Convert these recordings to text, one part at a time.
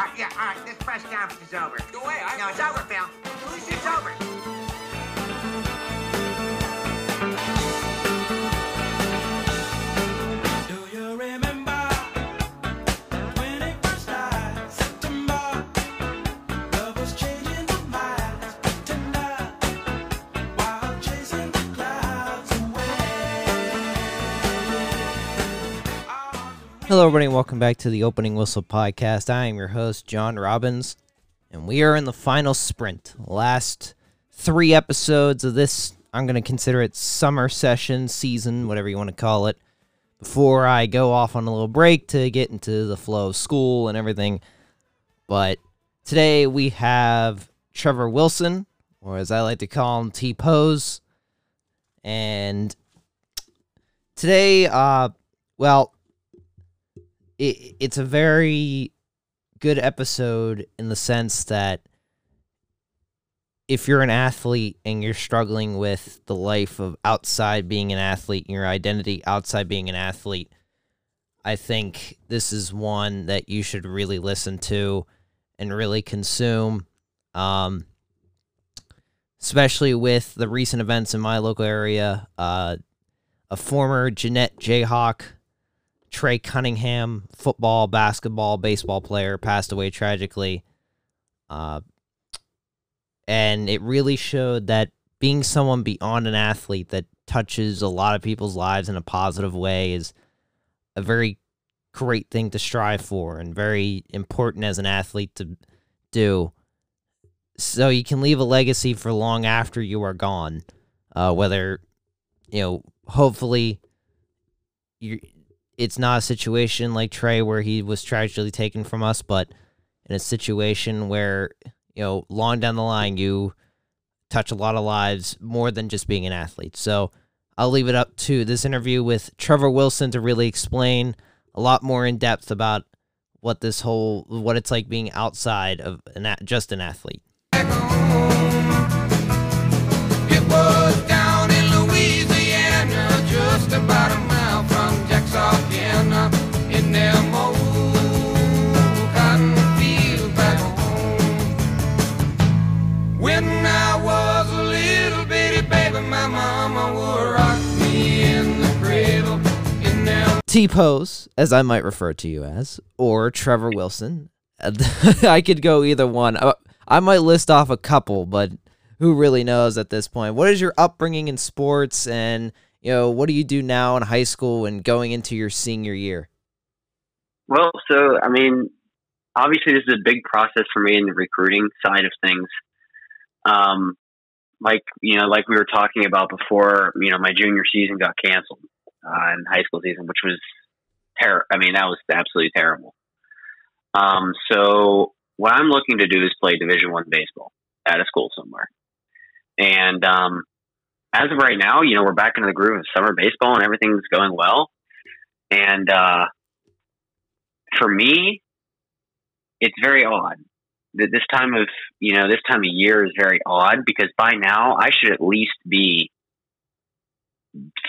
Uh, yeah, all right, this press conference is over. Go away. I No, it's over, Phil. It's over. Hello, everybody, and welcome back to the Opening Whistle Podcast. I am your host, John Robbins, and we are in the final sprint. Last three episodes of this, I'm going to consider it summer session, season, whatever you want to call it, before I go off on a little break to get into the flow of school and everything. But today we have Trevor Wilson, or as I like to call him, T Pose. And today, uh, well, it, it's a very good episode in the sense that if you're an athlete and you're struggling with the life of outside being an athlete and your identity outside being an athlete, I think this is one that you should really listen to and really consume. Um, especially with the recent events in my local area. Uh, a former Jeannette Jayhawk Trey Cunningham, football, basketball, baseball player, passed away tragically. Uh, and it really showed that being someone beyond an athlete that touches a lot of people's lives in a positive way is a very great thing to strive for and very important as an athlete to do. So you can leave a legacy for long after you are gone. Uh, whether, you know, hopefully you it's not a situation like Trey where he was tragically taken from us, but in a situation where, you know, long down the line, you touch a lot of lives more than just being an athlete. So I'll leave it up to this interview with Trevor Wilson to really explain a lot more in depth about what this whole, what it's like being outside of an, just an athlete. T Pose, as I might refer to you as, or Trevor Wilson. I could go either one. I, I might list off a couple, but who really knows at this point? What is your upbringing in sports, and you know what do you do now in high school and going into your senior year? Well, so I mean, obviously this is a big process for me in the recruiting side of things. Um, like you know, like we were talking about before, you know, my junior season got canceled uh, in high school season, which was terrible. I mean, that was absolutely terrible. Um, so what I'm looking to do is play Division One baseball at a school somewhere, and um, as of right now, you know, we're back into the groove of summer baseball and everything's going well, and uh, for me, it's very odd. that This time of you know this time of year is very odd because by now I should at least be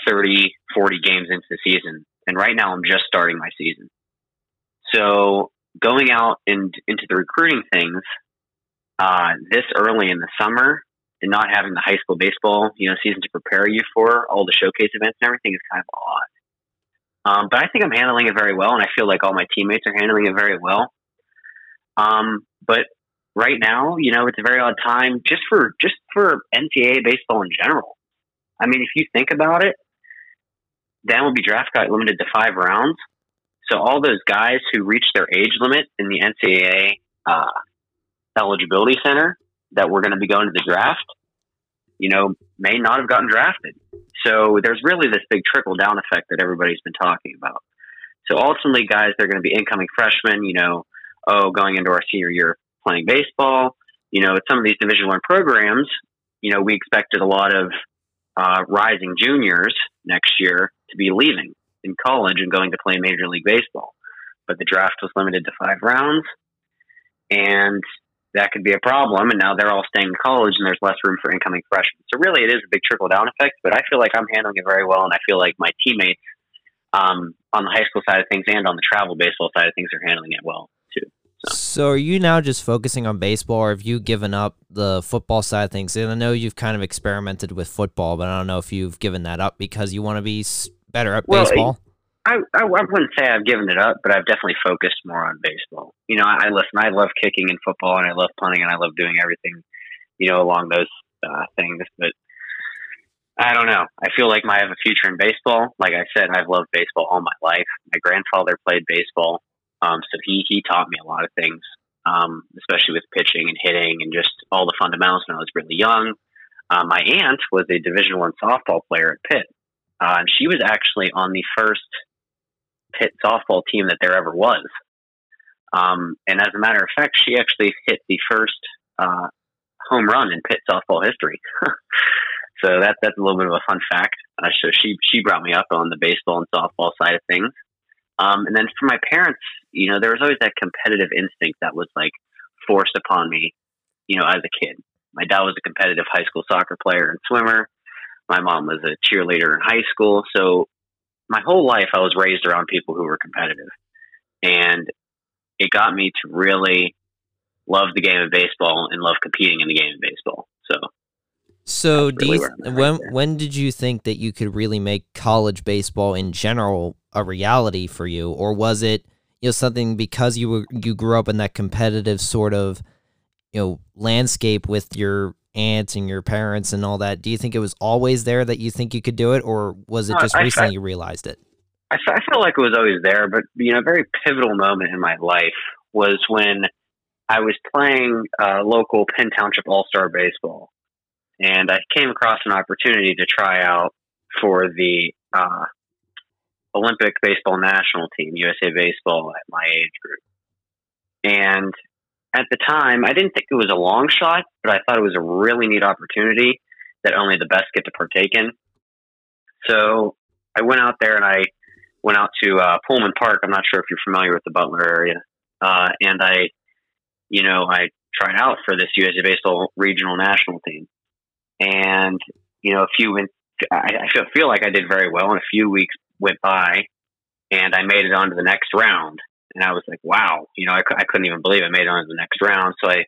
30, 40 games into the season, and right now I'm just starting my season. So going out and into the recruiting things uh, this early in the summer and not having the high school baseball you know season to prepare you for all the showcase events and everything is kind of odd. Um, but I think I'm handling it very well, and I feel like all my teammates are handling it very well. Um, but right now, you know, it's a very odd time just for just for NCAA baseball in general. I mean, if you think about it, the MLB draft got limited to five rounds. So all those guys who reach their age limit in the NCAA uh, eligibility center that were going to be going to the draft, you know, may not have gotten drafted. So there's really this big trickle down effect that everybody's been talking about. So ultimately, guys, they're going to be incoming freshmen, you know, oh, going into our senior year playing baseball. You know, at some of these Division One programs, you know, we expected a lot of uh, rising juniors next year to be leaving in college and going to play Major League Baseball. But the draft was limited to five rounds, and that could be a problem. And now they're all staying in college, and there's less room for incoming freshmen. So really, it is a big trickle down effect. But I feel like I'm handling it very well, and I feel like my teammates um, on the high school side of things and on the travel baseball side of things are handling it well So are you now just focusing on baseball, or have you given up the football side of things? And I know you've kind of experimented with football, but I don't know if you've given that up because you want to be better at Well, baseball. I, I I wouldn't say I've given it up, but I've definitely focused more on baseball. You know, I, I listen. I love kicking and football, and I love punting, and I love doing everything, you know, along those uh, things. But I don't know. I feel like I have a future in baseball. Like I said, I've loved baseball all my life. My grandfather played baseball, um, so he he taught me a lot of things, um, especially with pitching and hitting and just all the fundamentals when I was really young. Uh, my aunt was a Division One softball player at Pitt, uh, and she was actually on the first Pitt softball team that there ever was. Um, and as a matter of fact, she actually hit the first uh, home run in Pitt softball history. so that that's a little bit of a fun fact. Uh, so she she brought me up on the baseball and softball side of things. Um, and then for my parents, you know, there was always that competitive instinct that was like forced upon me, you know, as a kid. My dad was a competitive high school soccer player and swimmer. My mom was a cheerleader in high school. So my whole life I was raised around people who were competitive. And it got me to really love the game of baseball and love competing in the game of baseball. So So do really you when right when did you think that you could really make college baseball in general a reality for you, or was it you know something because you were you grew up in that competitive sort of you know landscape with your aunts and your parents and all that? Do you think it was always there that you think you could do it, or was it just I- I- recently you realized it? I, I felt like it was always there, but you know, a very pivotal moment in my life was when I was playing uh, local Penn Township All Star Baseball, and I came across an opportunity to try out for the uh, Olympic baseball national team, USA Baseball, at my age group. And at the time, I didn't think it was a long shot, but I thought it was a really neat opportunity that only the best get to partake in. So I went out there and I went out to uh, Pullman Park. I'm not sure if you're familiar with the Butler area. Uh, and I, you know, I tried out for this USA Baseball regional national team. And, you know, a few, I, I feel, feel like I did very well. And a few weeks went by and I made it on to the next round. And I was like, wow, you know, I, I couldn't even believe I made it on to the next round. So I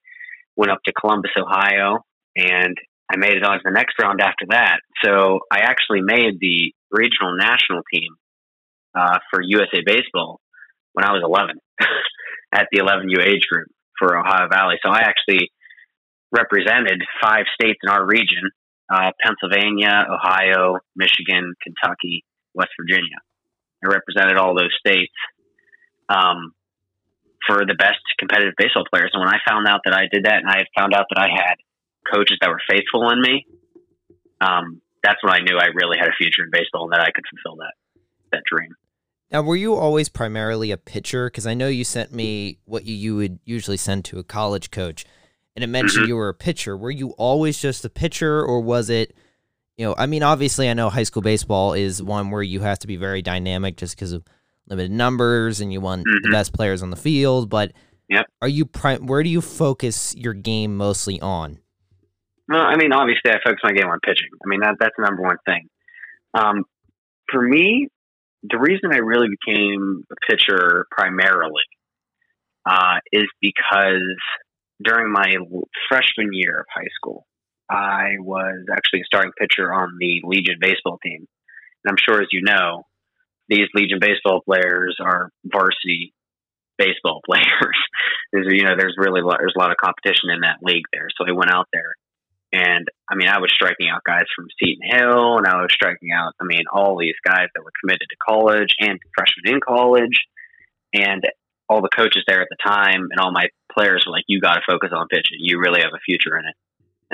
went up to Columbus, Ohio, and I made it on to the next round after that. So I actually made the regional national team uh, for USA Baseball when I was 11 at the 11U age group for Ohio Valley. So I actually represented five states in our region uh, Pennsylvania, Ohio, Michigan, Kentucky, West Virginia. I represented all those states um, for the best competitive baseball players. And when I found out that I did that and I found out that I had coaches that were faithful in me, um, that's when I knew I really had a future in baseball and that I could fulfill that that dream. Now, were you always primarily a pitcher? Because I know you sent me what you, you would usually send to a college coach, and it mentioned Mhm. you were a pitcher. Were you always just a pitcher, or was it, you know, I mean, obviously, I know high school baseball is one where you have to be very dynamic just because of limited numbers and you want the Mhm. best players on the field. But Yep. are you, pri- where do you focus your game mostly on? Well, I mean, obviously, I focus my game on pitching. I mean, that that's the number one thing. Um, for me, the reason I really became a pitcher primarily uh, is because during my freshman year of high school, I was actually a starting pitcher on the Legion baseball team. And I'm sure, as you know, these Legion baseball players are varsity baseball players. there's, you know, there's really a lot, there's a lot of competition in that league there. So I went out there and I mean, I was striking out guys from Seton Hill, and I was striking out, I mean, all these guys that were committed to college and freshmen in college, and all the coaches there at the time, and all my players were like, "You got to focus on pitching. You really have a future in it."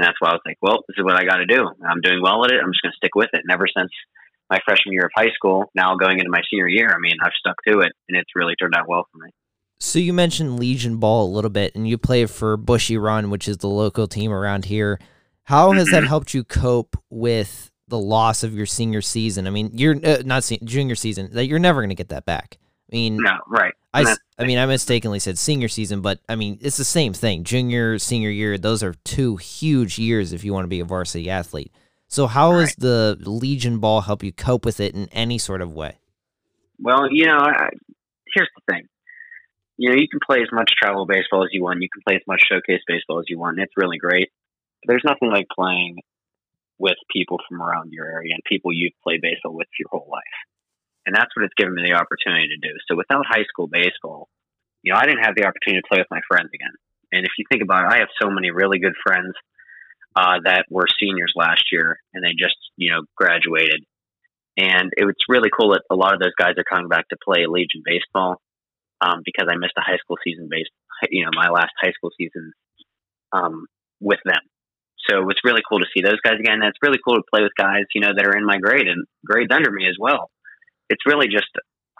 And that's why I was like, "Well, this is what I got to do. I'm doing well at it. I'm just going to stick with it." And ever since my freshman year of high school, now going into my senior year, I mean, I've stuck to it, and it's really turned out well for me. So you mentioned Legion Ball a little bit, and you play for Bushy Run, which is the local team around here. How has that helped you cope with the loss of your senior season? I mean, you're uh, not se- junior season; that you're never going to get that back. I mean, No, right? I, And s- that's- I mean, I mistakenly said senior season, but I mean, it's the same thing. Junior, senior year; those are two huge years if you want to be a varsity athlete. So, how has the Legion Ball help you cope with it in any sort of way? Well, you know, I, here's the thing. you know, you can play as much travel baseball as you want. You can play as much showcase baseball as you want. And it's really great. But there's nothing like playing with people from around your area and people you've played baseball with your whole life. And that's what it's given me the opportunity to do. So without high school baseball, you know, I didn't have the opportunity to play with my friends again. And if you think about it, I have so many really good friends uh, that were seniors last year and they just, you know, graduated. And it was really cool that a lot of those guys are coming back to play Legion baseball um, because I missed a high school season base, you know, my last high school season um, with them. So it's really cool to see those guys again. That's really cool to play with guys, you know, that are in my grade and grades under me as well. It's really just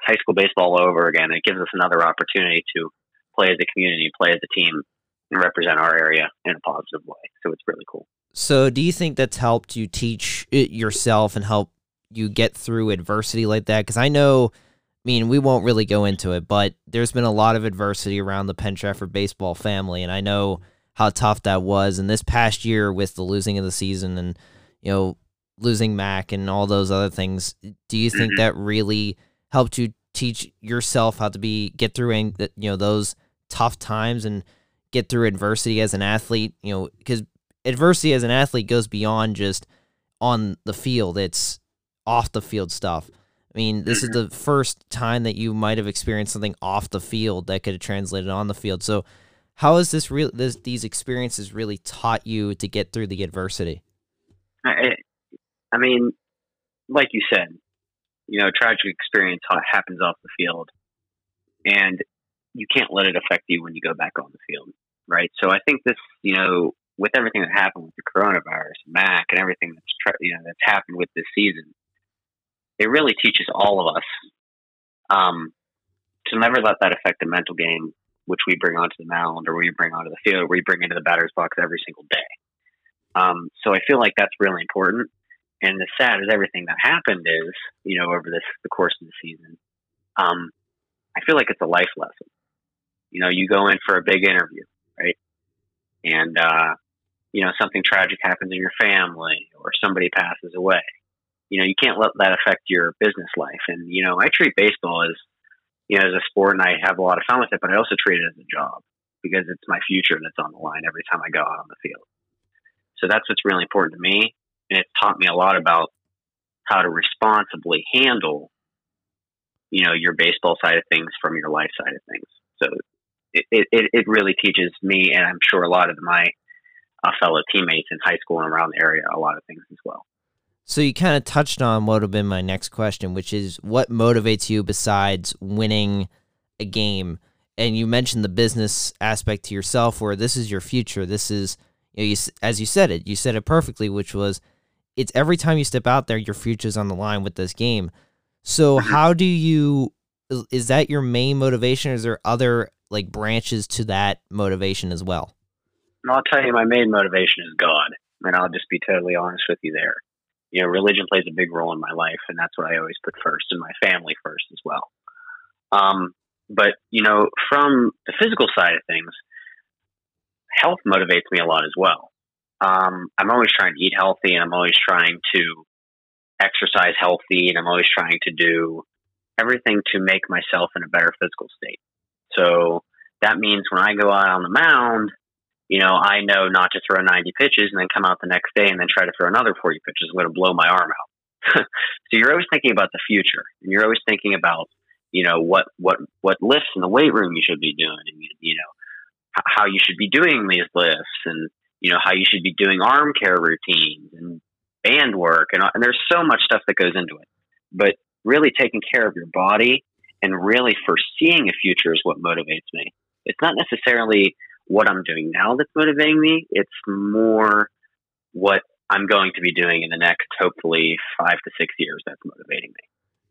high school baseball all over again. It gives us another opportunity to play as a community, play as a team, and represent our area in a positive way. So it's really cool. So, do you think that's helped you teach it yourself and help you get through adversity like that? Because I know, I mean, we won't really go into it, but there's been a lot of adversity around the Penn Trafford baseball family, and I know how tough that was. And this past year, with the losing of the season and you know losing Mac and all those other things, do you think Mm-hmm. that really helped you teach yourself how to be get through ang- you know those tough times and get through adversity as an athlete? You know, because adversity as an athlete goes beyond just on the field; it's off the field stuff. I mean, this is the first time that you might have experienced something off the field that could have translated on the field. So, how has this real this these experiences really taught you to get through the adversity? I mean, like you said, you know, tragic experience happens off the field, and you can't let it affect you when you go back on the field, right? So I think this, you know, with everything that happened with the coronavirus, Mac, and everything that's tra- you know that's happened with this season, it really teaches all of us um, to never let that affect the mental game, which we bring onto the mound or we bring onto the field, or we bring into the batter's box every single day. Um, so I feel like that's really important. And as sad as everything that happened is, you know, over this the course of the season, um, I feel like it's a life lesson. You know, you go in for a big interview, right? And uh, you know, something tragic happens in your family or somebody passes away. You know, you can't let that affect your business life. And, you know, I treat baseball as, you know, as a sport and I have a lot of fun with it, but I also treat it as a job because it's my future and it's on the line every time I go out on the field. So that's what's really important to me. And it's taught me a lot about how to responsibly handle, you know, your baseball side of things from your life side of things. So it, it, it really teaches me, and I'm sure a lot of my uh, fellow teammates in high school and around the area, a lot of things as well. So you kind of touched on what would have been my next question, which is what motivates you besides winning a game? And you mentioned the business aspect to yourself, where this is your future. This is, you know, you, as you said it, you said it perfectly, which was, it's every time you step out there, your future's on the line with this game. So how do you? is- that your main motivation? Or is there other like branches to that motivation as well? And I'll tell you, my main motivation is God, and I'll just be totally honest with you there. You know, religion plays a big role in my life, and that's what I always put first, and my family first as well. Um, but you know, from the physical side of things, health motivates me a lot as well. Um, I'm always trying to eat healthy, and I'm always trying to exercise healthy, and I'm always trying to do everything to make myself in a better physical state. So that means when I go out on the mound, you know, I know not to throw 90 pitches and then come out the next day and then try to throw another 40 pitches. I'm going to blow my arm out. so you're always thinking about the future, and you're always thinking about, you know, what what what lifts in the weight room you should be doing, and you know, how you should be doing these lifts, and you know how you should be doing arm care routines and band work, and, and there's so much stuff that goes into it. But really taking care of your body and really foreseeing a future is what motivates me. It's not necessarily what I'm doing now that's motivating me. It's more what I'm going to be doing in the next, hopefully, five to six years that's motivating me.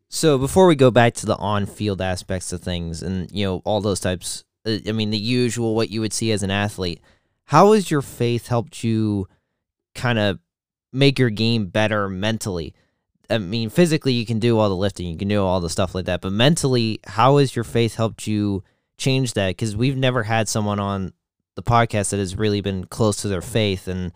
So before we go back to the on-field aspects of things, and you know all those types, uh, I mean the usual what you would see as an athlete, how has your faith helped you kind of make your game better mentally? I mean, physically you can do all the lifting, you can do all the stuff like that, but mentally, how has your faith helped you change that? Because we've never had someone on the podcast that has really been close to their faith, and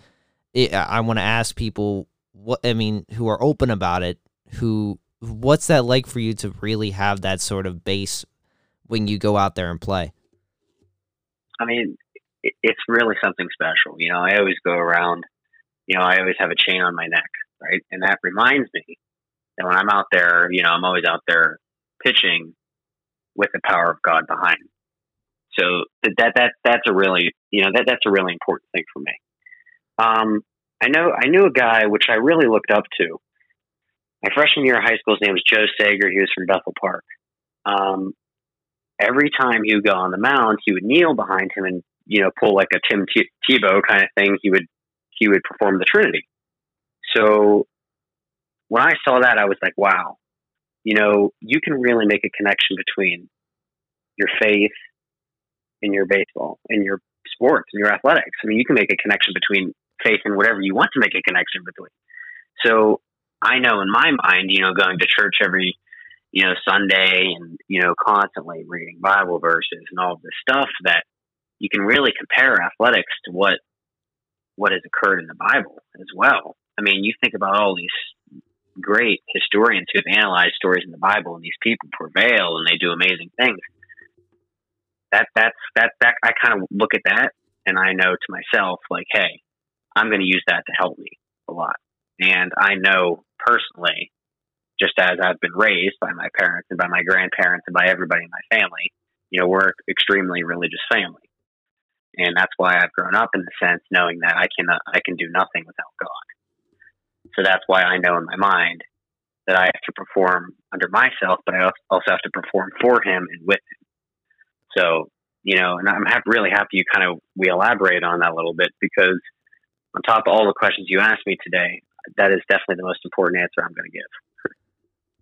it, I want to ask people what I mean, who are open about it, who what's that like for you to really have that sort of base when you go out there and play? I mean, it, it's really something special. You know, I always go around. You know, I always have a chain on my neck, right? And that reminds me that when I'm out there, you know, I'm always out there pitching with the power of God behind. me. So that that that that's a really you know that that's a really important thing for me. Um, I know I knew a guy which I really looked up to. My freshman year of high school, his name was Joe Sager. He was from Bethel Park. Um, every time he would go on the mound, he would kneel behind him and you know pull like a Tim Te- Tebow kind of thing. He would he would perform the Trinity. So when I saw that, I was like, wow, you know, you can really make a connection between your faith and your baseball and your sports and your athletics. I mean, you can make a connection between faith and whatever you want to make a connection between. So I know in my mind, you know, going to church every, you know, Sunday and, you know, constantly reading Bible verses and all this stuff that you can really compare athletics to what what has occurred in the Bible as well. I mean, you think about all these great historians who have analyzed stories in the Bible and these people prevail and they do amazing things. That that's that that I kind of look at that and I know to myself like, hey, I'm going to use that to help me a lot. And I know personally, just as I've been raised by my parents and by my grandparents and by everybody in my family, you know, we're an extremely religious family. And that's why I've grown up in the sense knowing that I can I can do nothing without God. So that's why I know in my mind that I have to perform under myself, but I also have to perform for Him and with Him. So you know, and I'm really happy you kind of we elaborate on that a little bit because on top of all the questions you asked me today, that is definitely the most important answer I'm going to give.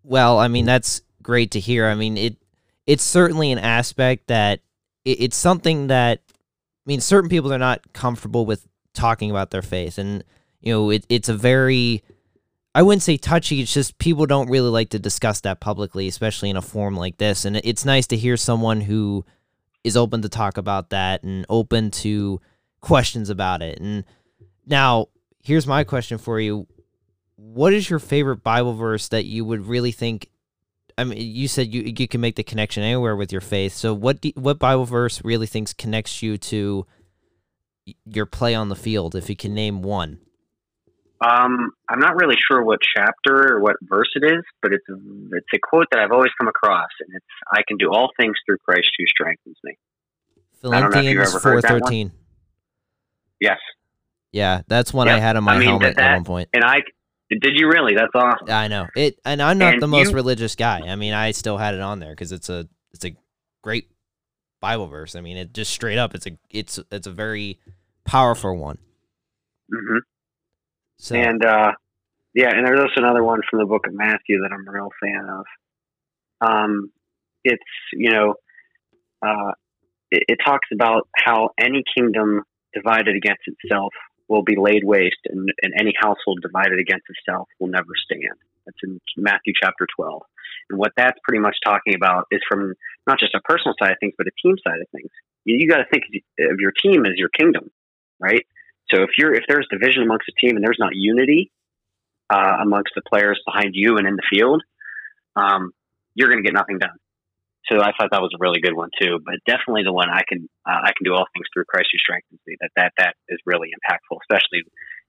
Well, I mean that's great to hear. I mean it it's certainly an aspect that it, it's something that I mean certain people are not comfortable with talking about their faith and you know it, it's a very I wouldn't say touchy. It's just people don't really like to discuss that publicly, especially in a forum like this. And it's nice to hear someone who is open to talk about that and open to questions about it. And now, here's my question for you: What is your favorite Bible verse that you would really think? I mean, you said you you can make the connection anywhere with your faith. So, what do, what Bible verse really thinks connects you to your play on the field? If you can name one. Um, I'm not really sure what chapter or what verse it is, but it's a, it's a quote that I've always come across, and it's "I can do all things through Christ who strengthens me." I don't know if you've Philippians four heard that one. thirteen. Yes, Yeah, that's one I had on my I mean, helmet that- at one point. and I did you really? That's awesome. I know it, and I'm not And the most you- religious guy. I mean, I still had it on there because it's a it's a great Bible verse. I mean, it just straight up, it's a it's it's a very powerful one. Mm-hmm. So And uh, yeah, and there's also another one from the book of Matthew that I'm a real fan of. Um, it's you know, uh, it, it talks about how any kingdom divided against itself will be laid waste, and, and any household divided against itself will never stand. That's in Matthew chapter 12. And what that's pretty much talking about is from not just a personal side of things, but a team side of things. You, you got to think of your team as your kingdom, right? So if you're if there's division amongst a team and there's not unity uh, amongst the players behind you and in the field, um, you're going to get nothing done. So I thought that was a really good one too. But definitely the one I can uh, I can do all things through Christ who strengthens me. That that that is really impactful, especially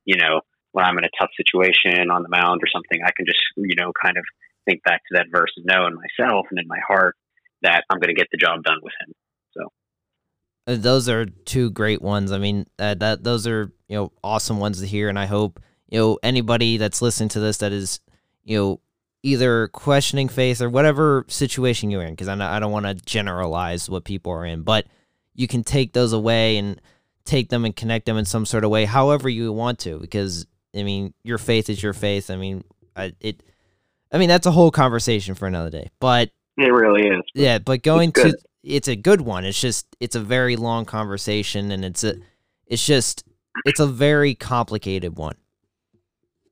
you know when I'm in a tough situation on the mound or something. I can just you know kind of think back to that verse and know in myself and in my heart that I'm going to get the job done with him. So those are two great ones. I mean, uh, that those are you know awesome ones to hear, and I hope you know anybody that's listening to this that is you know either questioning faith or whatever situation you're in, because I, I don't want to generalize what people are in, but you can take those away and take them and connect them in some sort of way, however you want to, because I mean, your faith is your faith. I mean, I, it, I mean, that's a whole conversation for another day, but It really is. yeah, but going It's to it's a good one. It's just it's a very long conversation and it's a it's just it's a very complicated one.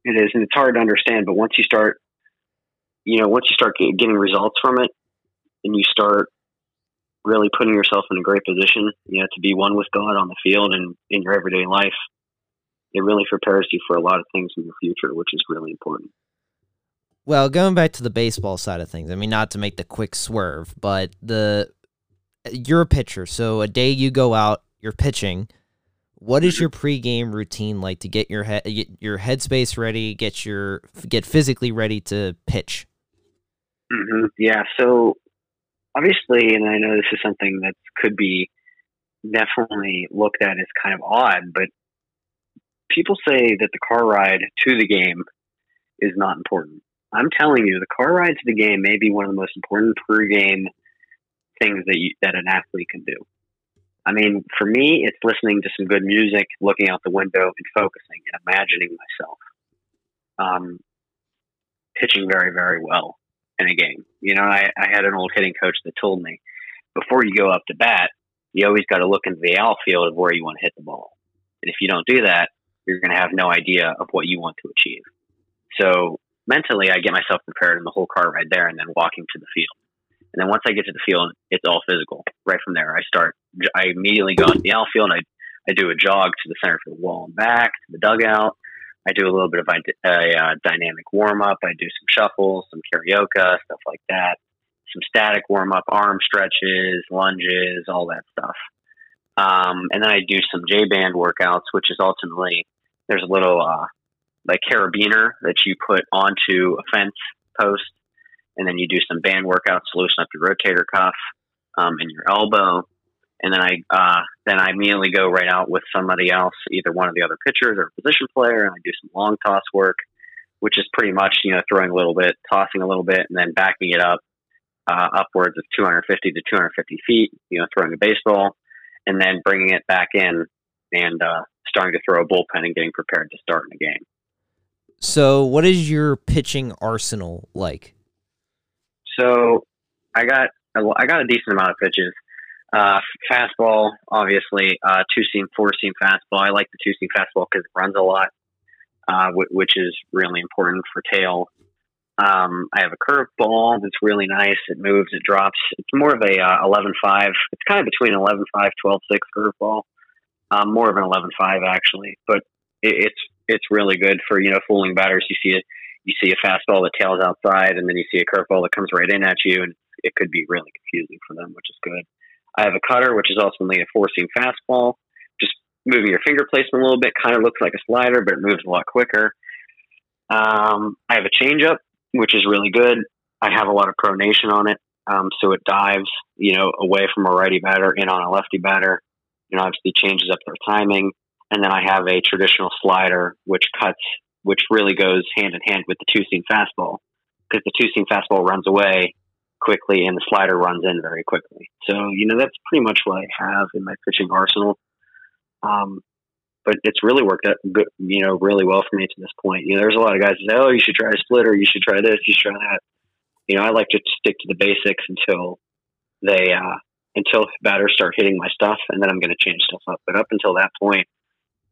It is, and it's hard to understand. But once you start, you know, once you start getting results from it, and you start really putting yourself in a great position, you know, to be one with God on the field and in your everyday life, it really prepares you for a lot of things in your future, which is really important. Well, going back to the baseball side of things, I mean not to make the quick swerve, but the you're a pitcher, so a day you go out you're pitching. What is mm-hmm. your pregame routine like to get your head get your headspace ready, get your get physically ready to pitch? Hmm Yeah. So obviously, and I know this is something that could be definitely looked at as kind of odd, but people say that the car ride to the game is not important. I'm telling you, the car ride to the game may be one of the most important pre-game things that you, that an athlete can do. I mean, for me, it's listening to some good music, looking out the window, and focusing and imagining myself um, pitching very, very well in a game. You know, I, I had an old hitting coach that told me before you go up to bat, you always got to look into the outfield of where you want to hit the ball. And if you don't do that, you're going to have no idea of what you want to achieve. So mentally, I get myself prepared in the whole car right there and then walking to the field. And then once I get to the field, it's all physical. Right from there, I start, I immediately go into the outfield and I, I do a jog to the center field wall and back to the dugout. I do a little bit of a, a uh, dynamic warm up. I do some shuffles, some carioca, stuff like that. Some static warm up, arm stretches, lunges, all that stuff. Um, and then I do some J band workouts, which is ultimately there's a little uh, like carabiner that you put onto a fence post, and then you do some band workouts to loosen up your rotator cuff um, and your elbow. And then I uh, then I immediately go right out with somebody else, either one of the other pitchers or a position player, and I do some long toss work, which is pretty much you know throwing a little bit, tossing a little bit, and then backing it up uh, upwards of 250 to 250 feet, you know, throwing a baseball, and then bringing it back in and uh, starting to throw a bullpen and getting prepared to start in the game. So, what is your pitching arsenal like? So, I got a, I got a decent amount of pitches. Uh, fastball, obviously, uh, two seam, four seam fastball. I like the two seam fastball because it runs a lot, uh, w- which is really important for tail. Um, I have a curveball that's really nice. It moves, it drops. It's more of a uh, 11 5. It's kind of between 11 5, 12 6 curveball. Um, more of an 11 5, actually. But it, it's it's really good for, you know, fooling batters. You see it. You see a fastball that tails outside, and then you see a curveball that comes right in at you, and it could be really confusing for them, which is good. I have a cutter, which is ultimately a four seam fastball. Just moving your finger placement a little bit, kind of looks like a slider, but it moves a lot quicker. Um, I have a changeup, which is really good. I have a lot of pronation on it, um, so it dives, you know, away from a righty batter in on a lefty batter. You know, obviously changes up their timing. And then I have a traditional slider, which cuts, which really goes hand in hand with the two seam fastball, because the two seam fastball runs away quickly and the slider runs in very quickly. So, you know, that's pretty much what I have in my pitching arsenal. Um, but it's really worked out good, you know, really well for me to this point. You know, there's a lot of guys that say, oh, you should try a splitter, you should try this, you should try that. You know, I like to stick to the basics until they, uh, until batters start hitting my stuff and then I'm going to change stuff up. But up until that point,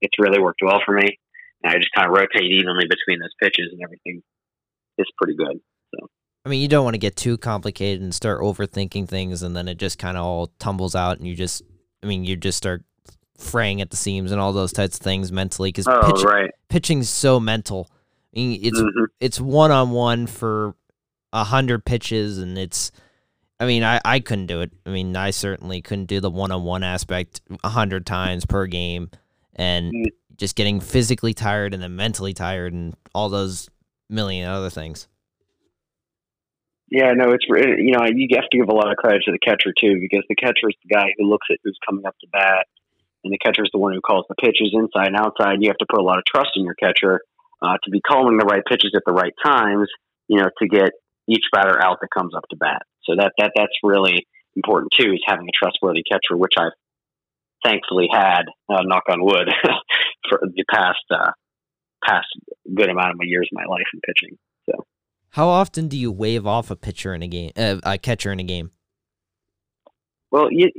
it's really worked well for me. And I just kind of rotate evenly between those pitches and everything is pretty good. I mean, you don't want to get too complicated and start overthinking things, and then it just kind of all tumbles out, and you just, I mean, you just start fraying at the seams and all those types of things mentally because Oh, pitch, right. pitching's so mental. I mean, it's Mhm. it's one on one for a hundred pitches, and it's. I mean, I, I couldn't do it. I mean, I certainly couldn't do the one on one aspect a hundred times per game, and Mm. just getting physically tired and then mentally tired and all those million other things. Yeah, no, it's you know you have to give a lot of credit to the catcher too because the catcher is the guy who looks at who's coming up to bat, and the catcher is the one who calls the pitches inside and outside. You have to put a lot of trust in your catcher uh, to be calling the right pitches at the right times. You know, to get each batter out that comes up to bat. So that that that's really important too is having a trustworthy catcher, which I've thankfully had, uh, knock on wood, for the past uh, past good amount of my years of my life in pitching. How often do you wave off a pitcher in a game, uh, a catcher in a game? Well, you,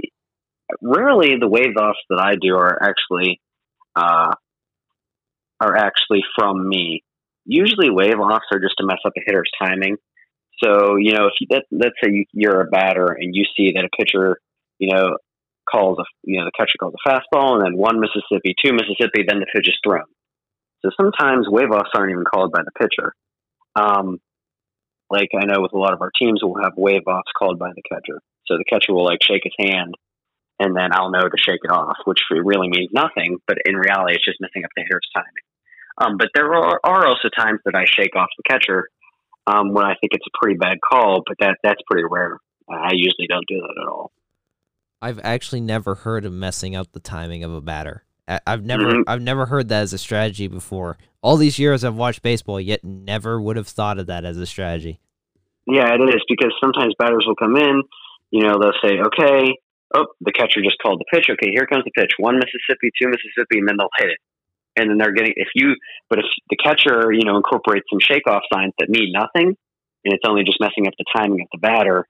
rarely the wave offs that I do are actually uh, are actually from me. Usually, wave offs are just to mess up a hitter's timing. So, you know, if you, let, let's say you, you're a batter and you see that a pitcher, you know, calls a, you know, the catcher calls a fastball and then one Mississippi, two Mississippi, then the pitch is thrown. So sometimes wave offs aren't even called by the pitcher. Um, like I know with a lot of our teams, we'll have wave offs called by the catcher. So the catcher will like shake his hand and then I'll know to shake it off, which really means nothing. But in reality, it's just messing up the hitter's timing. Um, but there are, are also times that I shake off the catcher um, when I think it's a pretty bad call, but that that's pretty rare. I usually don't do that at all. I've actually never heard of messing up the timing of a batter. I- I've never Mhm. I've never heard that as a strategy before. All these years I've watched baseball, yet never would have thought of that as a strategy. Yeah, it is because sometimes batters will come in. You know, they'll say, "Okay, oh, the catcher just called the pitch. Okay, here comes the pitch. One Mississippi, two Mississippi, and then they'll hit it. And then they're getting if you, but if the catcher, you know, incorporates some shake off signs that mean nothing, and it's only just messing up the timing of the batter,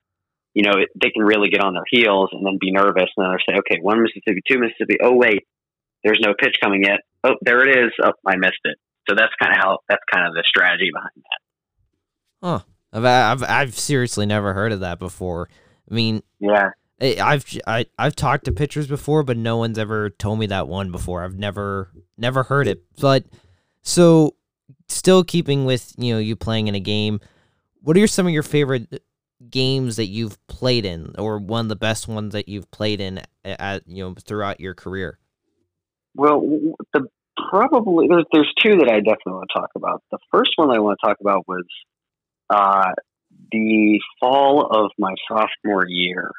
you know, it, they can really get on their heels and then be nervous, and then they'll say, "Okay, one Mississippi, two Mississippi. Oh wait, there's no pitch coming yet. Oh, there it is. Oh, I missed it." So that's kind of how that's kind of the strategy behind that. Huh. I've, I've I've seriously never heard of that before. I mean, Yeah, I- I've I, I've talked to pitchers before, but no one's ever told me that one before. I've never never heard it. But so, still keeping with you know you playing in a game, what are some of your favorite games that you've played in, or one of the best ones that you've played in at you know throughout your career? Well, the probably there's there's two that I definitely want to talk about. The first one I want to talk about was uh, the fall of my sophomore year.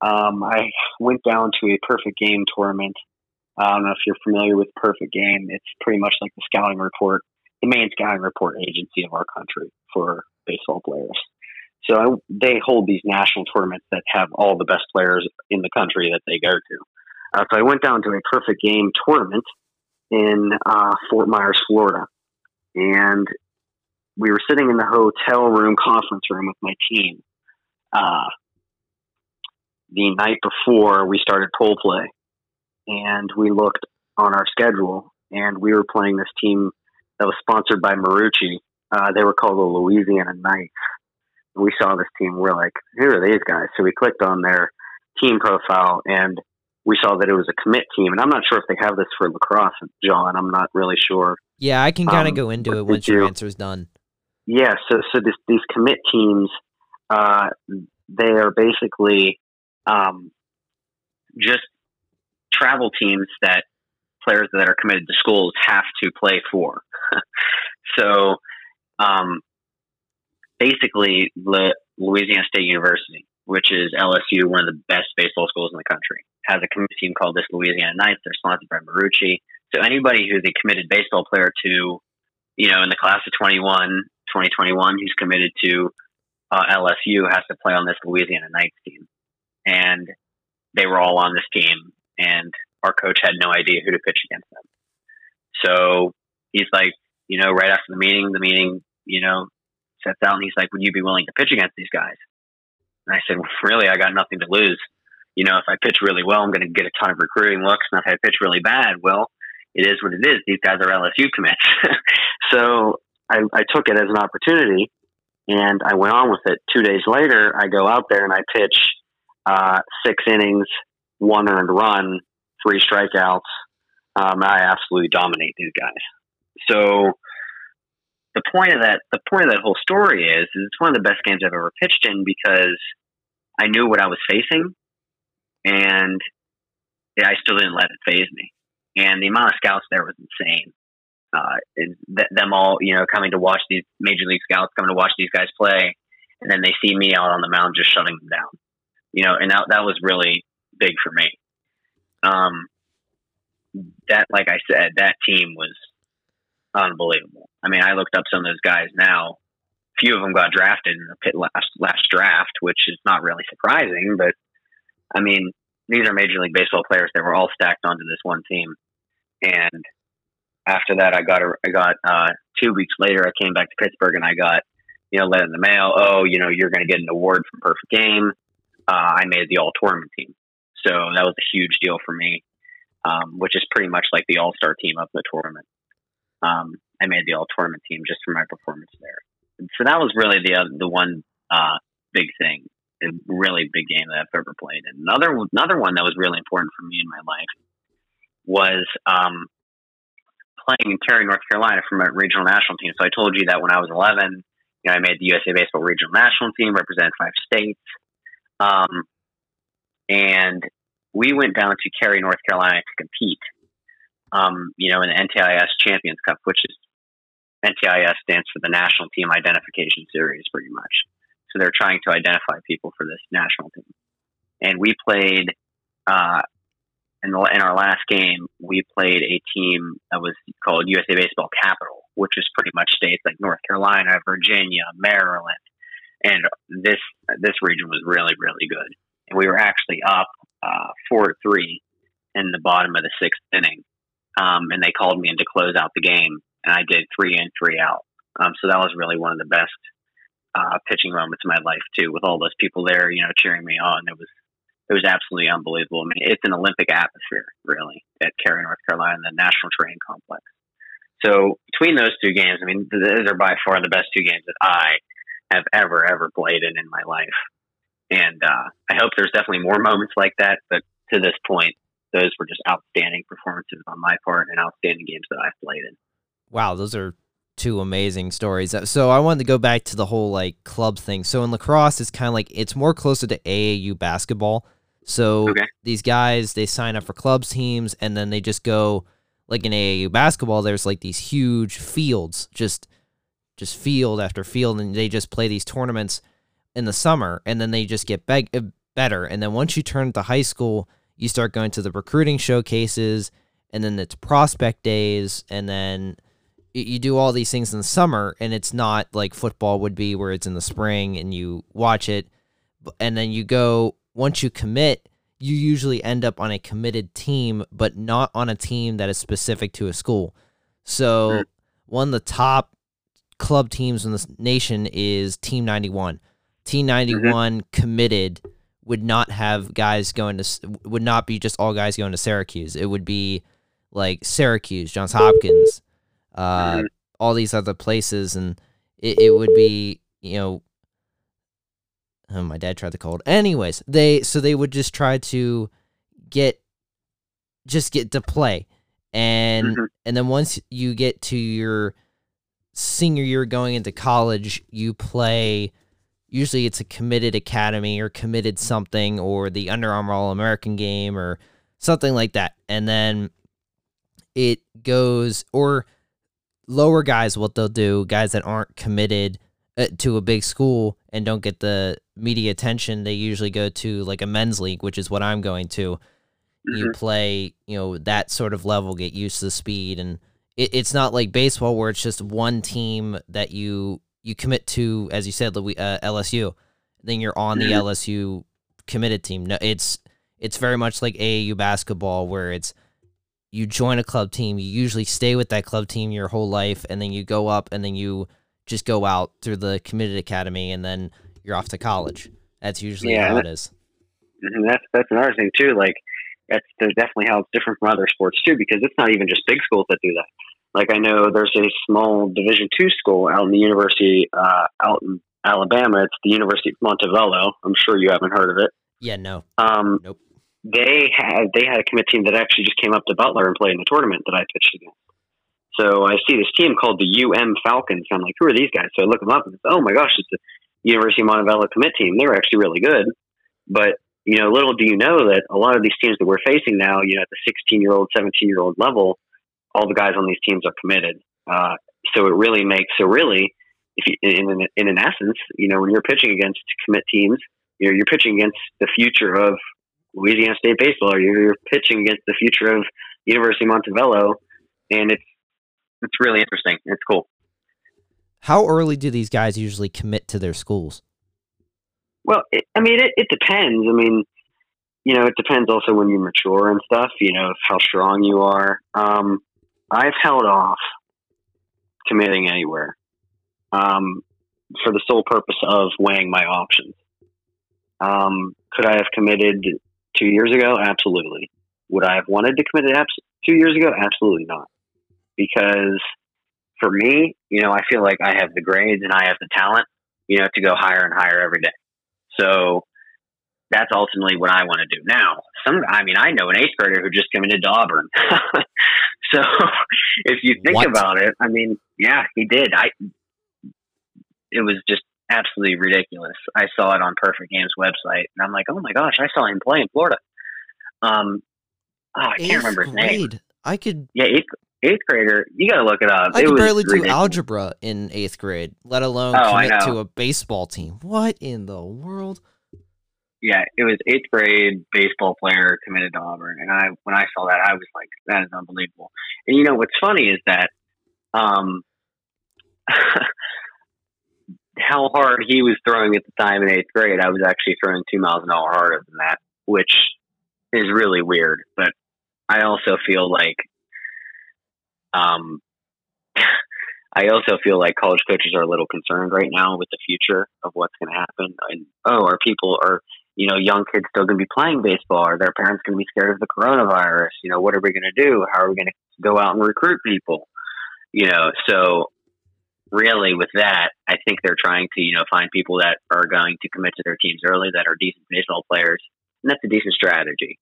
Um, I went down to a perfect game tournament. I don't know if you're familiar with Perfect Game. It's pretty much like the scouting report, the main scouting report agency of our country for baseball players. So I, they hold these national tournaments that have all the best players in the country that they go to. Uh, so I went down to a perfect game tournament in uh, Fort Myers, Florida, and we were sitting in the hotel room conference room with my team. Uh, the night before we started pole play, and we looked on our schedule, and we were playing this team that was sponsored by Marucci. Uh, they were called the Louisiana Knights. We saw this team. We're like, who are these guys? So we clicked on their team profile, and we saw that it was a commit team. And I'm not sure if they have this for lacrosse, John. I'm not really sure. Yeah, I can kind of Um, go into it once your answer is done. Yeah, so so this, these commit teams, uh, they are basically um, just travel teams that players that are committed to schools have to play for. so um, basically, the Louisiana State University, which is LSU, one of the best baseball schools in the country, has a commit team called this Louisiana Knights. They're sponsored by Marucci. So anybody who's a committed baseball player to, you know, in the class of 21, 2021, who's committed to uh, LSU has to play on this Louisiana Knights team. And they were all on this team, and our coach had no idea who to pitch against them. So he's like, you know, right after the meeting, the meeting, you know, sets out and he's like, would you be willing to pitch against these guys? And I said, well, really, I got nothing to lose. You know, if I pitch really well, I'm going to get a ton of recruiting looks. And if I pitch really bad, well, it is what it is. These guys are LSU commits. so I, I took it as an opportunity and I went on with it. Two days later, I go out there and I pitch uh, six innings, one earned run, three strikeouts. Um, I absolutely dominate these guys. So the point of that, the point of that whole story is, is it's one of the best games I've ever pitched in because I knew what I was facing, and yeah, I still didn't let it phase me. And the amount of scouts there was insane. Uh, th- them all, you know, coming to watch these major league scouts coming to watch these guys play, and then they see me out on the mound just shutting them down. You know, and that that was really big for me. Um, that, like I said, that team was unbelievable. I mean, I looked up some of those guys now. A few of them got drafted in the pit last last draft, which is not really surprising. But I mean, these are Major League Baseball players that were all stacked onto this one team. And after that, I got a, I got uh, two weeks later. I came back to Pittsburgh and I got you know let in the mail. Oh, you know, you're going to get an award from Perfect Game. Uh, I made the All Tournament team, so that was a huge deal for me. Um, which is pretty much like the All Star team of the tournament. Um, I made the All Tournament team just for my performance there. So that was really the the one uh, big thing, a really big game that I've ever played. And another another one that was really important for me in my life was um, playing in Cary, North Carolina, for my regional national team. So I told you that when I was 11, you know, I made the USA Baseball regional national team, represented five states, um, and we went down to Cary, North Carolina to compete. Um, you know, in the NTIS Champions Cup, which is NTIS stands for the National Team Identification Series, pretty much. So they're trying to identify people for this national team. And we played uh, in, the, in our last game. We played a team that was called USA Baseball Capital, which is pretty much states like North Carolina, Virginia, Maryland, and this this region was really really good. And we were actually up uh, four three in the bottom of the sixth inning, um, and they called me in to close out the game, and I did three in, three out. Um, so that was really one of the best uh, pitching moments in my life too, with all those people there, you know, cheering me on. It was it was absolutely unbelievable. I mean, it's an Olympic atmosphere, really, at Cary, North Carolina, the National Training Complex. So between those two games, I mean, those are by far the best two games that I have ever ever played in in my life. And uh, I hope there's definitely more moments like that. But to this point, those were just outstanding performances on my part and outstanding games that I've played in. Wow, those are two amazing stories. Uh, So I wanted to go back to the whole like club thing. So in lacrosse, it's kind of like it's more closer to AAU basketball. So Okay. these guys they sign up for clubs teams and then they just go like in AAU basketball. There's like these huge fields, just just field after field, and they just play these tournaments in the summer, and then they just get beg- uh, better. And then once you turn to high school, you start going to the recruiting showcases, and then it's prospect days, and then you do all these things in the summer, and it's not like football would be where it's in the spring and you watch it, and then you go once you commit. You usually end up on a committed team, but not on a team that is specific to a school. So, one of the top club teams in the nation is Team 91. Team mm-hmm. 91 committed would not have guys going to would not be just all guys going to Syracuse. It would be like Syracuse, Johns Hopkins, uh, Mhm. all these other places, and it, it would be you know. Oh, my dad tried the cold. Anyways, they so they would just try to get just get to play, and Mhm. and then once you get to your senior year going into college, you play. Usually, it's a committed academy or committed something, or the Under Armour All American game, or something like that. And then it goes, or lower guys, what they'll do, guys that aren't committed uh, to a big school and don't get the media attention, they usually go to like a men's league, which is what I'm going to. You play, you know, that sort of level, get used to the speed, and it, it's not like baseball where it's just one team that you you commit to, as you said, Louis- uh, LSU. Then you're on the Mhm. LSU committed team. No, it's it's very much like AAU basketball where it's you join a club team, you usually stay with that club team your whole life, and then you go up and then you just go out through the committed academy and then you're off to college. That's usually Yeah, how that- it is. And that's that's another thing too. Like that's, that's definitely how it's different from other sports too, because it's not even just big schools that do that. Like I know there's a small Division two school out in the University uh, out in Alabama. It's the University of Montevallo. I'm sure you haven't heard of it. Yeah, no. Um, Nope. They had they had a commit team that actually just came up to Butler and played in the tournament that I pitched against. So I see this team called the UM Falcons. I'm like, who are these guys? So I look them up and oh my gosh, it's the University of Montevallo commit team. They're actually really good. But you know, little do you know that a lot of these teams that we're facing now, you know, at the 16 year old, 17 year old level, all the guys on these teams are committed. Uh, so it really makes so really, if you, in in, in an essence, you know, when you're pitching against commit teams, you know, you're pitching against the future of Louisiana State baseball, or you're, you're pitching against the future of University of Montevallo, and it's it's really interesting. It's cool. How early do these guys usually commit to their schools? Well, it, I mean, it, it depends. I mean, you know, it depends also when you mature and stuff. You know, how strong you are. Um, I've held off committing anywhere um, for the sole purpose of weighing my options. Um, could I have committed two years ago? Absolutely. Would I have wanted to commit it abs- two years ago? Absolutely not. Because for me, you know, I feel like I have the grades and I have the talent, you know, to go higher and higher every day. So that's ultimately what I want to do. Now, some, I mean, I know an eighth grader who just committed to Auburn. so if you think What? about it, I mean, yeah, he did. I, it was just absolutely ridiculous. I saw it on Perfect Games website and I'm like, oh my gosh, I saw him play in Florida. Um, oh, I can't Eighth remember his name. I could Yeah, eighth eighth grader. You got to look it up. I it could barely do algebra in eighth grade, let alone Oh, commit to a baseball team. What in the world? Yeah, it was eighth grade baseball player committed to Auburn, and I when I saw that, I was like, that is unbelievable. And you know what's funny is that, um, how hard he was throwing at the time in eighth grade, I was actually throwing two miles an hour harder than that, which is really weird. But I also feel like, um, I also feel like college coaches are a little concerned right now with the future of what's going to happen. And oh, are people are you know young kids still going to be playing baseball? Are their parents going to be scared of the coronavirus? You know, what are we going to do? How are we going to go out and recruit people? You know, so really with that, I think they're trying to you know find people that are going to commit to their teams early that are decent baseball players, and that's a decent strategy.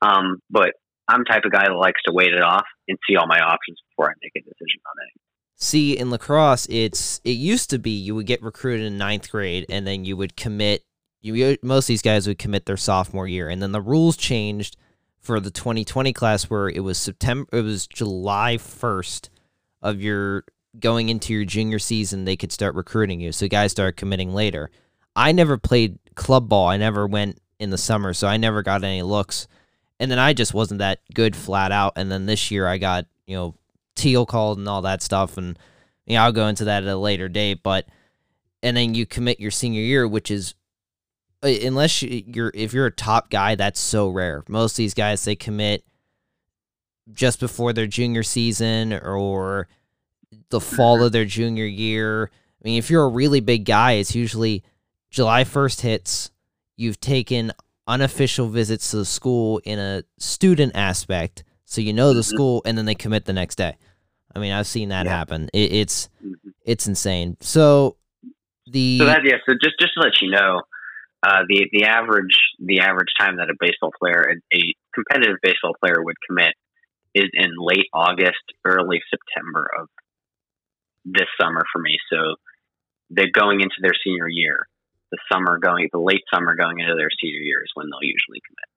Um, but I'm the type of guy that likes to wait it off and see all my options before I make a decision on anything. See, in lacrosse, it's it used to be you would get recruited in ninth grade, and then you would commit. You most of these guys would commit their sophomore year, and then the rules changed for the 2020 class, where it was September. It was July 1st of your going into your junior season. They could start recruiting you, so guys start committing later. I never played club ball. I never went in the summer, so I never got any looks. And then I just wasn't that good flat out. And then this year I got you know teal called and all that stuff and you know, I'll go into that at a later date but and then you commit your senior year which is uh, unless you- you're if you're a top guy that's so rare most of these guys they commit just before their junior season or the fall of their junior year I mean if you're a really big guy it's usually July 1st hits you've taken unofficial visits to the school in a student aspect so you know the Mhm. school and then they commit the next day i mean i've seen that Yeah. happen it, it's Mhm. it's insane so the So that yeah. So just just to let you know, uh, the the average the average time that a baseball player, a, a competitive baseball player, would commit is in late August, early September of this summer for me. So they're going into their senior year. The summer going, the late summer going into their senior year is when they'll usually commit.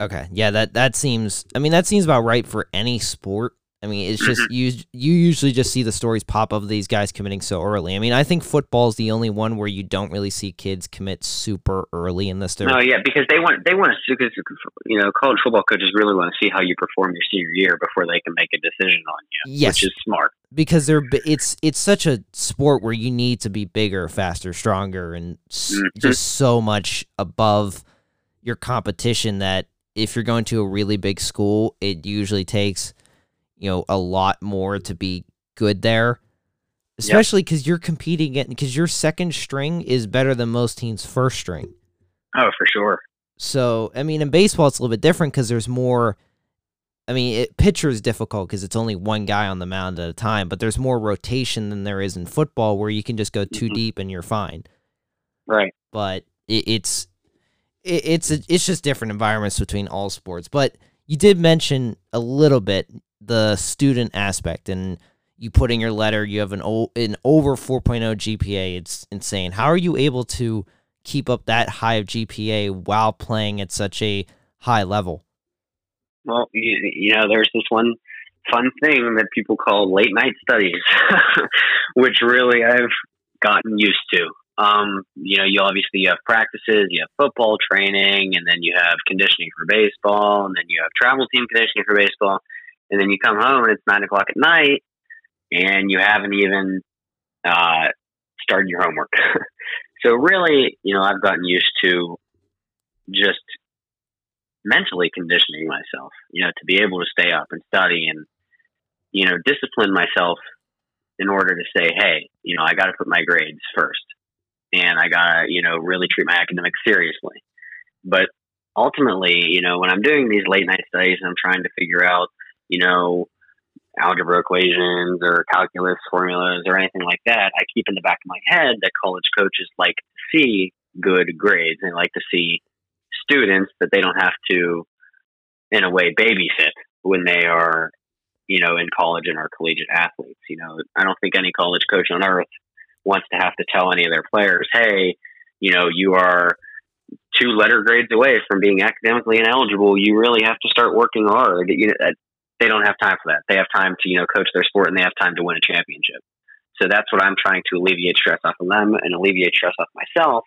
okay yeah that that seems i mean that seems about right for any sport i mean it's just Mm-hmm. you you usually just see the stories pop up of these guys committing so early i mean i think football is the only one where you don't really see kids commit super early unless they're No, yeah, because they want they want to because you know college football coaches really want to see how you perform your senior year before they can make a decision on you, Yes. which is smart. because they're it's it's such a sport where you need to be bigger, faster, stronger, and Mhm. just so much above your competition that if you're going to a really big school, it usually takes you know a lot more to be good there. Especially because you're competing because your second string is better than most teams' first string. Oh, for sure. So, I mean, in baseball, it's a little bit different because there's more. I mean, it, pitcher is difficult because it's only one guy on the mound at a time, but there's more rotation than there is in football where you can just go 2 Mhm. deep and you're fine. Right. But it, it's it, it's a, it's just different environments between all sports. But you did mention a little bit the student aspect, and you put in your letter you have an o, an over 4.0 GPA. It's insane. How are you able to keep up that high of GPA while playing at such a high level? Well, you, you know, there's this one fun thing that people call late night studies, which really I've gotten used to. Um, you know, you obviously you have practices, you have football training, and then you have conditioning for baseball, and then you have travel team conditioning for baseball, and then you come home and it's nine o'clock at night, and you haven't even uh, started your homework. so really, you know, I've gotten used to just mentally conditioning myself, you know, to be able to stay up and study and, you know, discipline myself in order to say, hey, you know, I got to put my grades first and I got to, you know, really treat my academics seriously. But ultimately, you know, when I'm doing these late night studies and I'm trying to figure out, you know, algebra equations or calculus formulas or anything like that, I keep in the back of my head that college coaches like to see good grades and like to see students that they don't have to, in a way, babysit when they are, you know, in college and are collegiate athletes. You know, I don't think any college coach on earth wants to have to tell any of their players, hey, you know, you are two letter grades away from being academically ineligible, you really have to start working hard. You know, they don't have time for that. They have time to you know coach their sport and they have time to win a championship. So that's what I'm trying to alleviate stress off of them and alleviate stress off myself,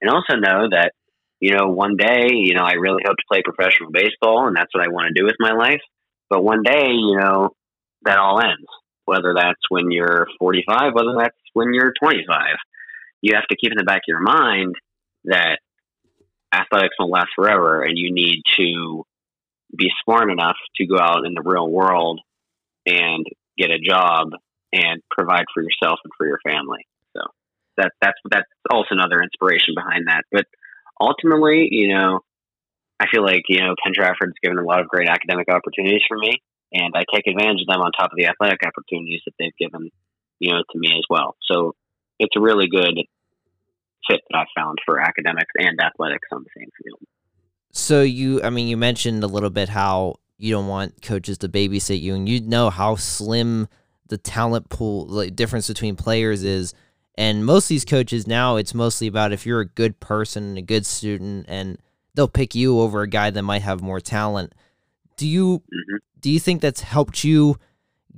and also know that you know one day you know I really hope to play professional baseball and that's what I want to do with my life. But one day you know that all ends. Whether that's when you're 45, whether that's when you're 25, you have to keep in the back of your mind that athletics won't last forever and you need to be smart enough to go out in the real world and get a job and provide for yourself and for your family. So that that's that's also another inspiration behind that. But ultimately, you know, I feel like you know Penn Trafford's given a lot of great academic opportunities for me, and I take advantage of them on top of the athletic opportunities that they've given, you know, to me as well. So it's a really good fit that I found for academics and athletics on the same field. So you, I mean, you mentioned a little bit how you don't want coaches to babysit you, and you know how slim the talent pool, like difference between players is. And most of these coaches now, it's mostly about if you're a good person and a good student, and they'll pick you over a guy that might have more talent. Do you Mhm. do you think that's helped you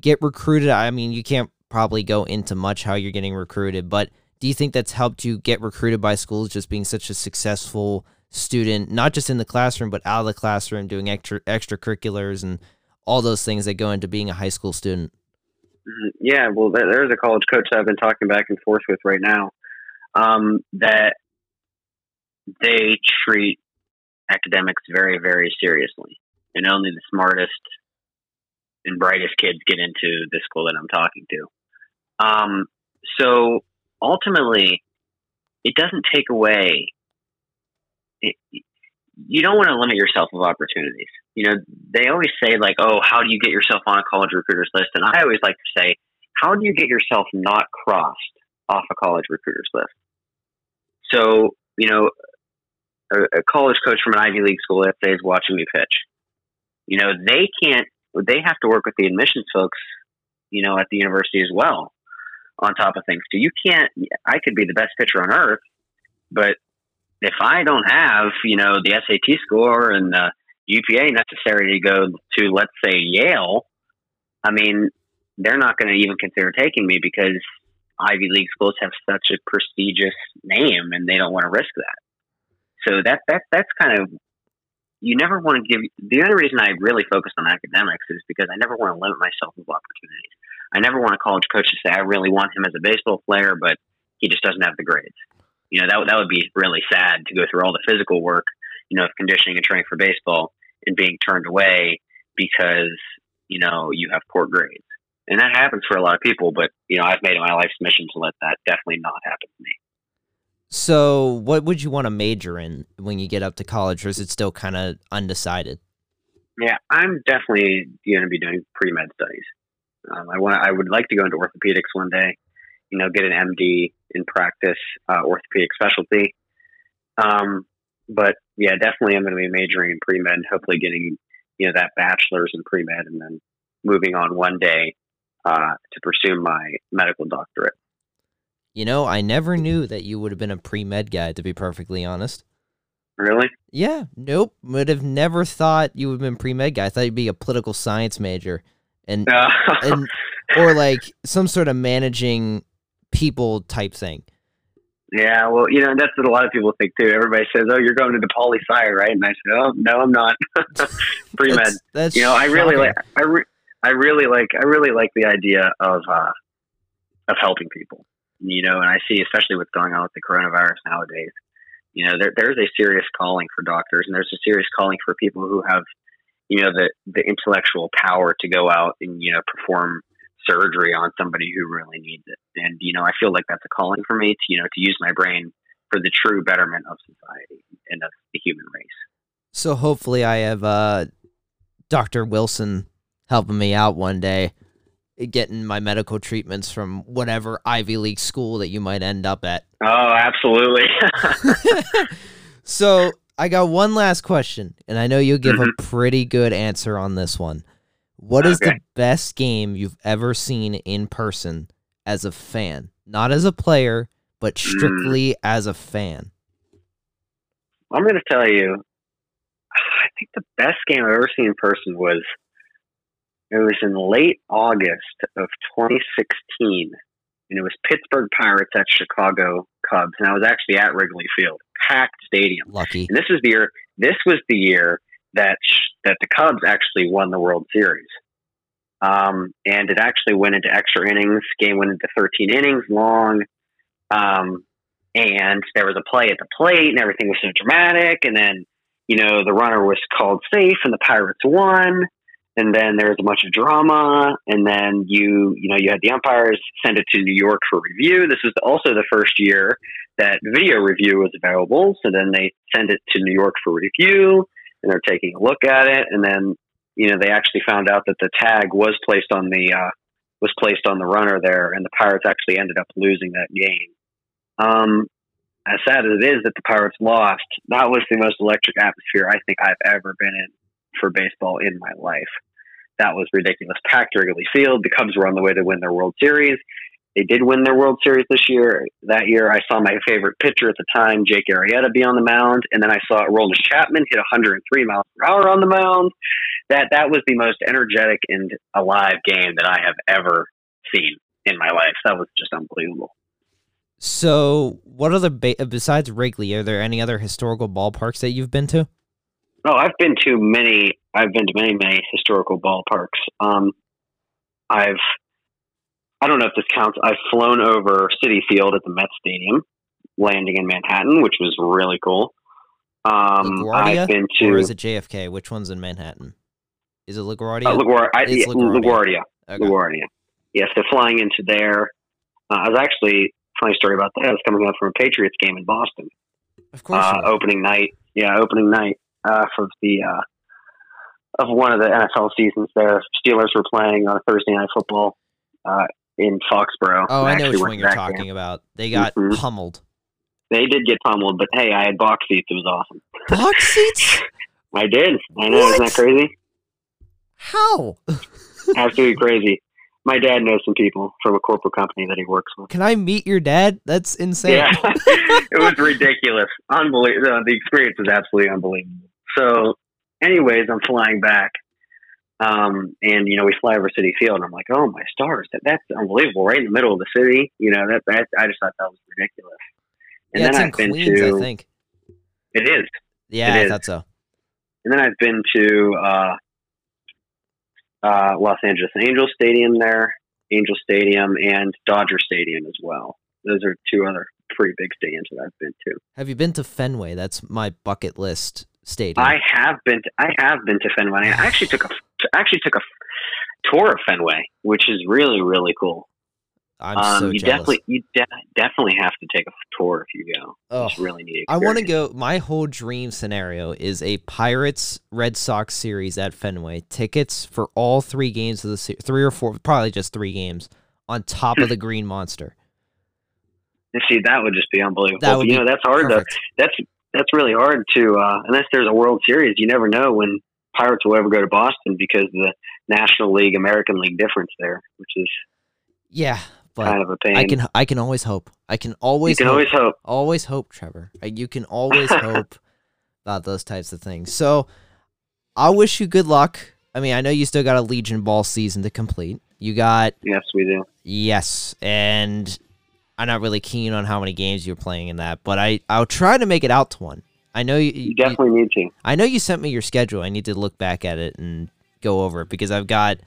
get recruited? I mean, you can't probably go into much how you're getting recruited, but do you think that's helped you get recruited by schools just being such a successful student, not just in the classroom, but out of the classroom, doing extra extracurriculars and all those things that go into being a high school student? Mhm. Yeah, well, there's a college coach I've been talking back and forth with right now um, that they treat academics very, very seriously, and only the smartest and brightest kids get into the school that I'm talking to. Um, so ultimately, it doesn't take away. It, you don't want to limit yourself of opportunities. You know, they always say like, "Oh, how do you get yourself on a college recruiters list?" And I always like to say, "How do you get yourself not crossed off a college recruiters list?" So, you know, a, a college coach from an Ivy League school, say, is watching me pitch. You know, they can't. They have to work with the admissions folks. You know, at the university as well. On top of things, so you can't. I could be the best pitcher on earth, but if I don't have, you know, the SAT score and the GPA necessary to go to, let's say, Yale, I mean, they're not going to even consider taking me because Ivy League schools have such a prestigious name and they don't want to risk that. So that that that's kind of you never want to give. The only reason I really focus on academics is because I never want to limit myself with opportunities. I never want a college coach to say I really want him as a baseball player, but he just doesn't have the grades you know that that would be really sad to go through all the physical work, you know, of conditioning and training for baseball and being turned away because you know you have poor grades, and that happens for a lot of people. But you know, I've made it my life's mission to let that definitely not happen to me. So, what would you want to major in when you get up to college, or is it still kind of undecided? Yeah, I'm definitely going to be doing pre med studies. Um, I want I would like to go into orthopedics one day. You know, get an MD in practice uh, orthopedic specialty. Um, but yeah, definitely I'm going to be majoring in pre med. Hopefully, getting you know that bachelor's in pre med, and then moving on one day uh, to pursue my medical doctorate. You know, I never knew that you would have been a pre med guy, to be perfectly honest. Really? Yeah, nope. Would have never thought you would have been pre med guy. I thought you'd be a political science major, and Uh, and or like some sort of managing people type thing. yeah, well, you know that's what a lot of people think too. Everybody says, "Oh, you're going into poli sci, right?" And I said, "Oh, no, I'm not." pre med. That's, that's you know, I really shocking. like, I, re- I really like, I really like the idea of, uh, of helping people, you know, and I see, especially what's going on with the coronavirus nowadays, you know, there, there's a serious calling for doctors and there's a serious calling for people who have, you know, the, the intellectual power to go out and, you know, perform surgery on somebody who really needs it. And, you know, I feel like that's a calling for me to, you know, to use my brain for the true betterment of society and of the human race. So hopefully, I have uh, Doctor Wilson helping me out one day, getting my medical treatments from whatever Ivy League school that you might end up at. Oh, absolutely. So I got one last question, and I know you'll give a pretty good answer on this one. What is the Mm-hmm. Best game you've ever seen in person as a fan? Not as a player, but Mm. strictly as a fan. I'm going to tell you, I think the best game I've ever seen in person was it was in late August of 2016, and it was Pittsburgh Pirates at Chicago Cubs, and I was actually at Wrigley Field, packed stadium. Lucky. And this was the year. This was the year that sh- that the Cubs actually won the World Series. Um, and it actually went into extra innings. Game went into 13 innings long. Um, and there was a play at the plate, and everything was so dramatic. And then, you know, the runner was called safe, and the Pirates won. And then there was a bunch of drama. And then you, you know, you had the umpires send it to New York for review. This was also the first year that video review was available. So then they send it to New York for review, and they're taking a look at it. And then, you know, they actually found out that the tag was placed on the uh, was placed on the runner there, and the Pirates actually ended up losing that game. Um, as sad as it is that the Pirates lost, that was the most electric atmosphere I think I've ever been in for baseball in my life. That was ridiculous. Packed Wrigley Field. The Cubs were on the way to win their World Series. They did win their World Series this year. That year, I saw my favorite pitcher at the time, Jake Arrieta, be on the mound, and then I saw Aroldis Chapman hit 103 miles per hour on the mound. That that was the most energetic and alive game that I have ever seen in my life. That was just unbelievable. So, what other ba- besides Wrigley? Are there any other historical ballparks that you've been to? Oh, I've been to many. I've been to many, many historical ballparks. Um, I've. I don't know if this counts. I've flown over Citi Field at the Met Stadium, landing in Manhattan, which was really cool. Um, LaGuardia, I've been to or is it JFK? Which one's in Manhattan? Is it LaGuardia? uh, LaGuardia. I, It's yeah, LaGuardia. LaGuardia. Okay. LaGuardia. Yes, they're flying into there. Uh, I was actually funny story about that. I was coming up from a Patriots game in Boston. Of course. uh, opening night. Yeah, opening night uh, for the uh, of one of the NFL seasons. There, Steelers were playing on Thursday night football uh, in Foxborough. oh, I I know which one you're talking game. about. They got Mhm. pummeled. They did get pummeled, but hey, I had box seats. It was awesome. Box seats? I did. I know. Isn't that crazy? How? Absolutely crazy. My dad knows some people from a corporate company that he works with. Can I meet your dad? That's insane. Yeah, it was ridiculous. Unbelievable. The experience was absolutely unbelievable. So, anyways, I'm flying back, um, and you know we fly over Citi Field, and I'm like, oh my stars, that, that's unbelievable, right in the middle of the city. You know that that I just thought that was ridiculous. And yeah, it's then in I've been Queens, to I think. it is, Yeah, it I thought so. and then I've been to uh, uh, Los Angeles Angels Stadium there, Angel Stadium, and Dodger Stadium as well. Those are two other pretty big stadiums that I've been to. Have you been to Fenway? That's my bucket list stadium. I have been. To, I have been to Fenway. I actually took a actually took a tour of Fenway, which is really really cool. I'm um, so you jealous. definitely you de- definitely have to take a tour if you go. Oh, It's really neat. I want to go. My whole dream scenario is a Pirates Red Sox series at Fenway. Tickets for all three games of the se- three or four, probably just three games on top of the Green Monster. See, that would just be unbelievable. Would you be know, that's hard. Perfect. that's that's really hard to uh, unless there's a World Series. You never know when Pirates will ever go to Boston because of the National League American League difference there, which is Yeah, but kind of a pain. I can I can always hope. I can you always can hope. always hope. always hope, Trevor. Uh, You can always hope about those types of things. So I wish you good luck. I mean, I know you still got a Legion Ball season to complete. You got Yes, we do. yes, and I'm not really keen on how many games you're playing in that, but I I'll try to make it out to one. I know you, You you definitely need to. I know you sent me your schedule. I need to look back at it and go over it because I've got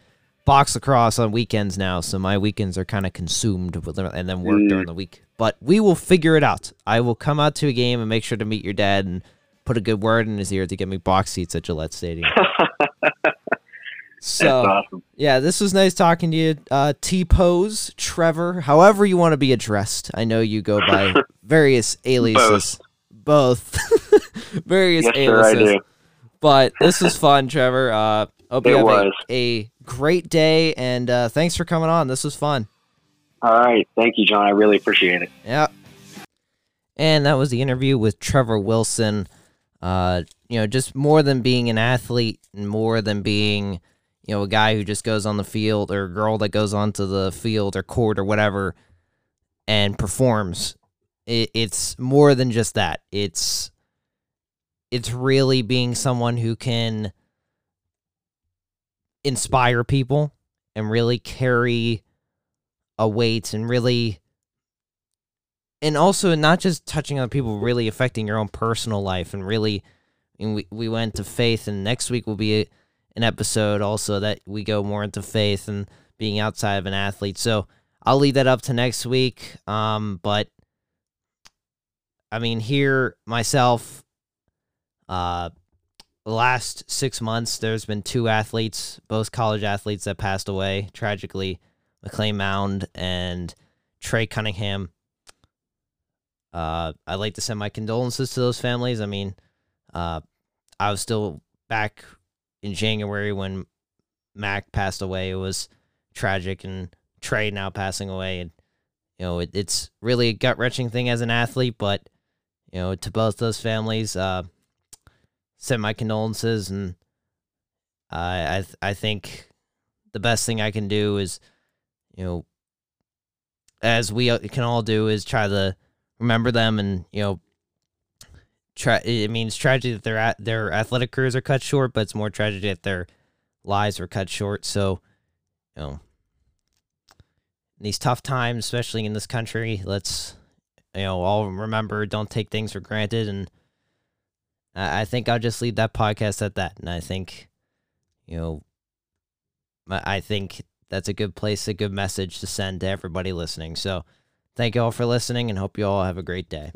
box lacrosse on weekends now, so my weekends are kind of consumed with and then work Mm. during the week. But we will figure it out. I will come out to a game and make sure to meet your dad and put a good word in his ear to get me box seats at Gillette Stadium. So awesome. yeah, this was nice talking to you, uh, T Pose, Trevor, however you want to be addressed. I know you go by various aliases, both, various Yes, sir, I aliases. do. But this was fun, Trevor. Uh, hope you have was. A, a great day, and uh, thanks for coming on. This was fun. All right. Thank you, John. I really appreciate it. Yeah. And that was the interview with Trevor Wilson. Uh, you know, just more than being an athlete and more than being, you know, a guy who just goes on the field or a girl that goes onto the field or court or whatever and performs. It, it's more than just that. It's it's really being someone who can inspire people and really carry a weight and really and also not just touching on people really affecting your own personal life and really and we, we went to faith and next week will be an episode also that we go more into faith and being outside of an athlete. So i'll leave that up to next week. Um but i mean here myself uh the last six months there's been two athletes both college athletes that passed away tragically mcclain mound and trey cunningham. Uh, I'd like to send my condolences to those families. I mean, uh, I was still back in January when Mac passed away. It was tragic, and Trey now passing away, and you know, it, it's really a gut wrenching thing as an athlete. But you know, to both those families, uh, send my condolences, and I I th- I think the best thing I can do is, you know, as we uh, can all do, is try to remember them and you know tra- it means tragedy that their at their athletic careers are cut short but it's more tragedy that their lives were cut short so you know these tough times especially in this country let's you know all remember don't take things for granted and i, I think i'll just leave that podcast at that and i think you know I think that's a good place, a good message to send to everybody listening. So, thank you all for listening and hope you all have a great day.